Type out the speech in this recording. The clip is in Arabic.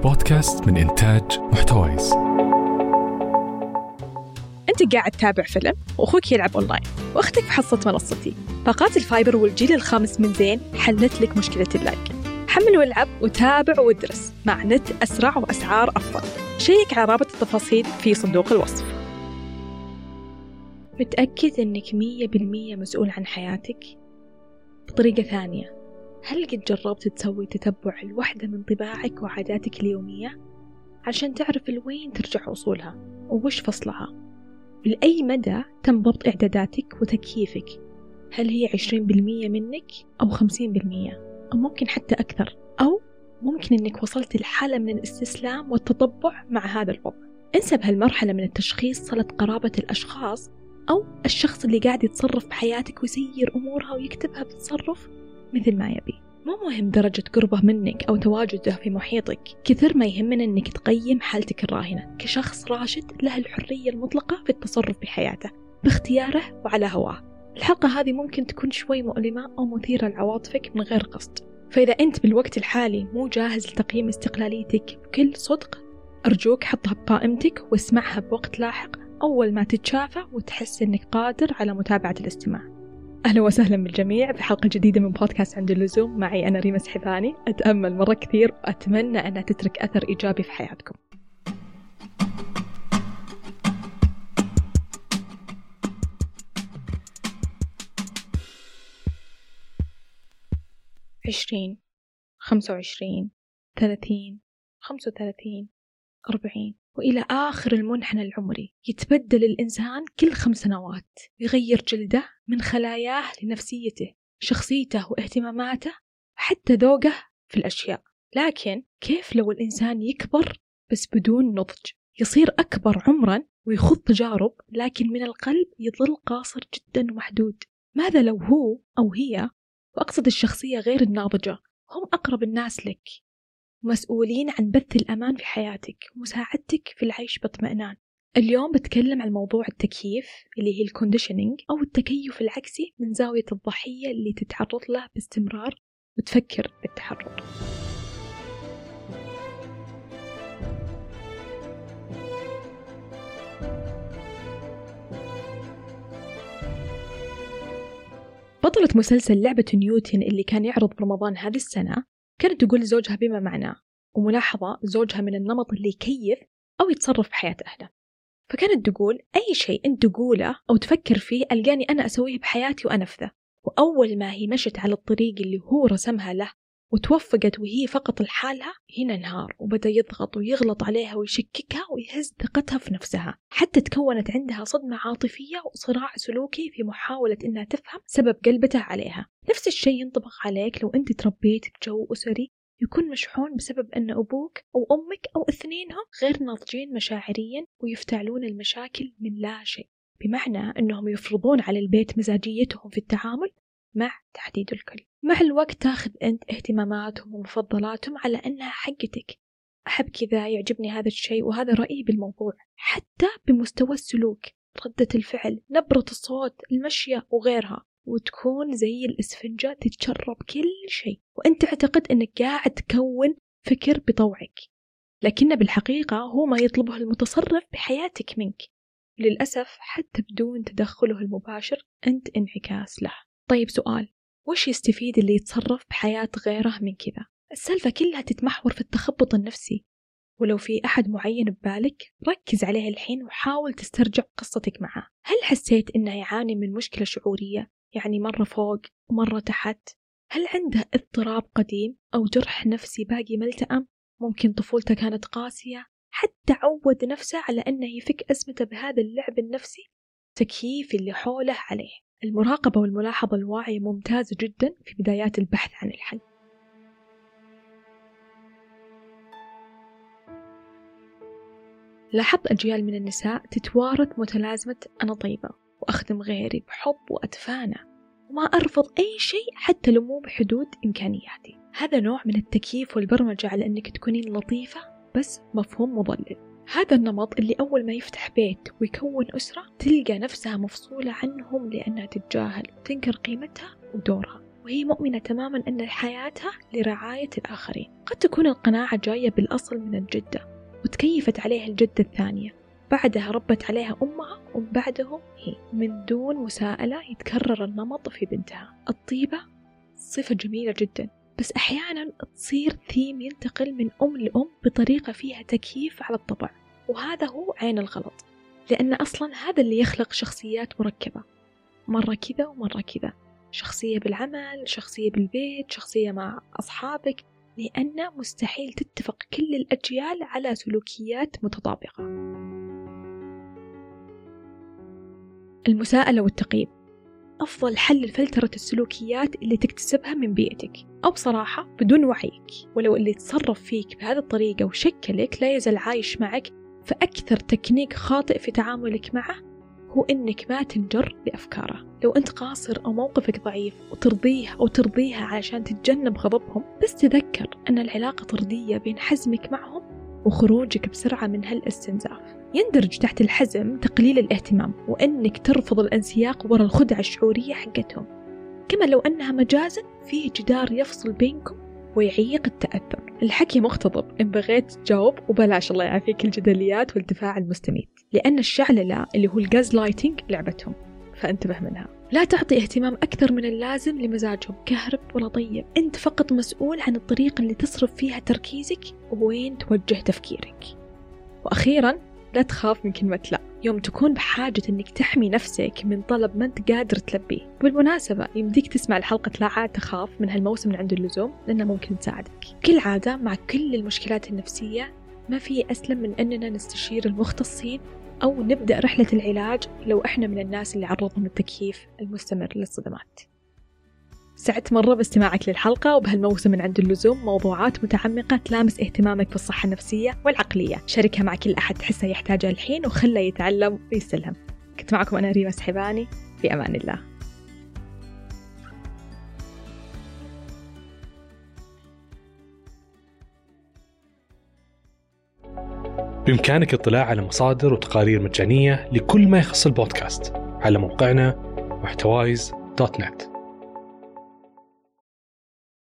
البودكاست من إنتاج محتويس. أنت قاعد تتابع فيلم وأخوك يلعب أونلاين وأختك في حصة منصتي. باقات ال fiber والجيل الخامس من زين حلت لك مشكلة ال lag. حمل والعب وتابع وادرس مع نت أسرع وأسعار أفضل. شيك على رابط التفاصيل في صندوق الوصف. متأكد أنك مية بالمية مسؤول عن حياتك؟ بطريقة ثانية هل قد جربت تسوي تتبع لوحدة من طباعك وعاداتك اليومية؟ عشان تعرف لوين ترجع أصولها ووش فصلها. لأي مدى تم ضبط إعداداتك وتكييفك؟ هل هي عشرين بالمية منك أو خمسين بالمية؟ أو ممكن حتى أكثر. أو ممكن أنك وصلت لحالة من الاستسلام والتطبع مع هذا الوضع. انسب هالمرحلة من التشخيص صلة قرابة الأشخاص أو الشخص اللي قاعد يتصرف بحياتك ويسير أمورها ويكتبها بتصرف مثل ما يبي. مو مهم درجة قربه منك أو تواجده في محيطك. كثر ما يهمنا أنك تقيم حالتك الراهنة. كشخص راشد له الحرية المطلقة في التصرف بحياته باختياره وعلى هواه. الحلقة هذه ممكن تكون شوي مؤلمة أو مثيرة لعواطفك من غير قصد. فإذا أنت بالوقت الحالي مو جاهز لتقييم استقلاليتك بكل صدق أرجوك حطها بقائمتك واسمعها بوقت لاحق أول ما تتشافى وتحس أنك قادر على متابعة الاستماع. أهلا وسهلا بالجميع في حلقة جديدة من بودكاست عند اللزوم. معي أنا ريما سحباني أتأمل مرة كثير وأتمنى أنها تترك أثر إيجابي في حياتكم. عشرين خمسة وعشرين ثلاثين خمسة وثلاثين. أربعين. وإلى آخر المنحنى العمري يتبدل الإنسان كل خمس سنوات. يغير جلده من خلاياه لنفسيته شخصيته واهتماماته وحتى ذوقه في الأشياء. لكن كيف لو الإنسان يكبر بس بدون نضج؟ يصير أكبر عمرا ويخوض تجارب لكن من القلب يظل قاصر جدا ومحدود. ماذا لو هو أو هي وأقصد الشخصية غير الناضجة هم أقرب الناس لك؟ مسؤولين عن بث الأمان في حياتك ومساعدتك في العيش باطمئنان. اليوم بتكلم عن موضوع التكييف اللي هي الكونديشنينج أو التكيف العكسي من زاوية الضحية اللي تتعرض له باستمرار وتفكر بالتحرر. بطلة مسلسل لعبة نيوتن اللي كان يعرض برمضان هذه السنة كانت تقول لزوجها بما معناه وملاحظة زوجها من النمط اللي يكيف أو يتصرف بحياة أهله. فكانت تقول أي شيء أنت تقوله أو تفكر فيه ألقاني أنا أسويه بحياتي وأنفذه. وأول ما هي مشت على الطريق اللي هو رسمها له وتوفقت وهي فقط لحالها هنا انهار وبدأ يضغط ويغلط عليها ويشككها ويهز ثقتها في نفسها. حتى تكونت عندها صدمة عاطفية وصراع سلوكي في محاولة إنها تفهم سبب قلبته عليها. نفس الشيء ينطبق عليك لو أنت تربيت بجو أسري يكون مشحون بسبب أن أبوك أو أمك أو اثنينهم غير ناضجين مشاعريا ويفتعلون المشاكل من لا شيء. بمعنى أنهم يفرضون على البيت مزاجيتهم في التعامل مع تحديد الكل مع الوقت تاخذ أنت اهتماماتهم ومفضلاتهم على أنها حقتك. أحب كذا يعجبني هذا الشيء وهذا رأيي بالموضوع. حتى بمستوى السلوك ردة الفعل نبرة الصوت المشية وغيرها. وتكون زي الإسفنجة تتشرب كل شيء. وأنت تعتقد أنك قاعد تكون فكر بطوعك. لكن بالحقيقة هو ما يطلبه المتصرف بحياتك منك. للأسف حتى بدون تدخله المباشر أنت انعكاس له. طيب سؤال وش يستفيد اللي يتصرف بحياة غيره من كذا؟ السالفة كلها تتمحور في التخبط النفسي. ولو في أحد معين ببالك ركز عليه الحين وحاول تسترجع قصتك معه. هل حسيت إنه يعاني من مشكلة شعورية؟ يعني مرة فوق ومرة تحت؟ هل عنده اضطراب قديم أو جرح نفسي باقي ملتأم ممكن طفولته كانت قاسية؟ حتى عود نفسه على أنه يفك أزمته بهذا اللعب النفسي؟ تكييف اللي حوله عليه. المراقبة والملاحظة الواعية ممتازة جدا في بدايات البحث عن الحل. لاحظت أجيال من النساء تتوارث متلازمة أنا طيبة وأخدم غيري بحب وأتفانى وما أرفض أي شيء حتى لو مو بحدود إمكانياتي. هذا نوع من التكييف والبرمجة على أنك تكونين لطيفة بس مفهوم مضلل. هذا النمط اللي أول ما يفتح بيت ويكون أسرة تلقى نفسها مفصولة عنهم لأنها تتجاهل وتنكر قيمتها ودورها. وهي مؤمنة تماما أن حياتها لرعاية الآخرين. قد تكون القناعة جاية بالأصل من الجدة وتكيفت عليها الجدة الثانية. بعدها ربت عليها أمها ومن بعدهم هي. من دون مساءلة يتكرر النمط في بنتها. الطيبة صفة جميلة جدا. بس أحيانا تصير ثيم ينتقل من أم لأم بطريقة فيها تكييف على الطبع. وهذا هو عين الغلط لأن أصلا هذا اللي يخلق شخصيات مركبة. مرة كذا ومرة كذا. شخصية بالعمل شخصية بالبيت شخصية مع أصحابك لأن مستحيل تتفق كل الأجيال على سلوكيات متطابقة. المساءلة والتقييم. أفضل حل لفلترة السلوكيات اللي تكتسبها من بيئتك. أو بصراحة بدون وعيك. ولو اللي تصرف فيك بهذه الطريقة وشكلك لا يزال عايش معك فأكثر تكنيك خاطئ في تعاملك معه هو إنك ما تنجر لأفكاره. لو أنت قاصر أو موقفك ضعيف وترضيه أو ترضيها علشان تتجنب غضبهم بس تذكر أن العلاقة طردية بين حزمك معهم وخروجك بسرعة من هالإستنزاف. يندرج تحت الحزم تقليل الاهتمام وأنك ترفض الانسياق ورا الخدعة الشعورية حقتهم. كما لو أنها مجازا فيه جدار يفصل بينكم ويعيق التأثر. الحكي مقتضب إن بغيت تجاوب وبلاش الله يعافيك الجدليات والدفاع المستميت. لأن الشعللة اللي هو ال gaslighting لعبتهم. فانتبه منها. لا تعطي اهتمام أكثر من اللازم لمزاجهم. كهرب ولا طيب. أنت فقط مسؤول عن الطريقة اللي تصرف فيها تركيزك ووين توجه تفكيرك. وأخيرا لا تخاف من كلمة لا. يوم تكون بحاجة أنك تحمي نفسك من طلب ما أنت قادر تلبيه. بالمناسبة يمديك تسمع الحلقة لا عاد تخاف من هالموسم من عند اللزوم لأنها ممكن تساعدك. كل عادة مع كل المشكلات النفسية ما في أسلم من أننا نستشير المختصين أو نبدأ رحلة العلاج لو إحنا من الناس اللي عرضهم التكييف المستمر للصدمات. سعدت مرة باستماعك للحلقة وبهالموسم من عند اللزوم موضوعات متعمقة تلامس اهتمامك بالصحة النفسية والعقلية. شاركها مع كل أحد تحسه يحتاجها الحين وخله يتعلم ويستلهم كنت معكم أنا ريما سحباني في أمان الله. بإمكانك الاطلاع على مصادر وتقارير مجانية لكل ما يخص البودكاست على موقعنا محتوايز دوت نت.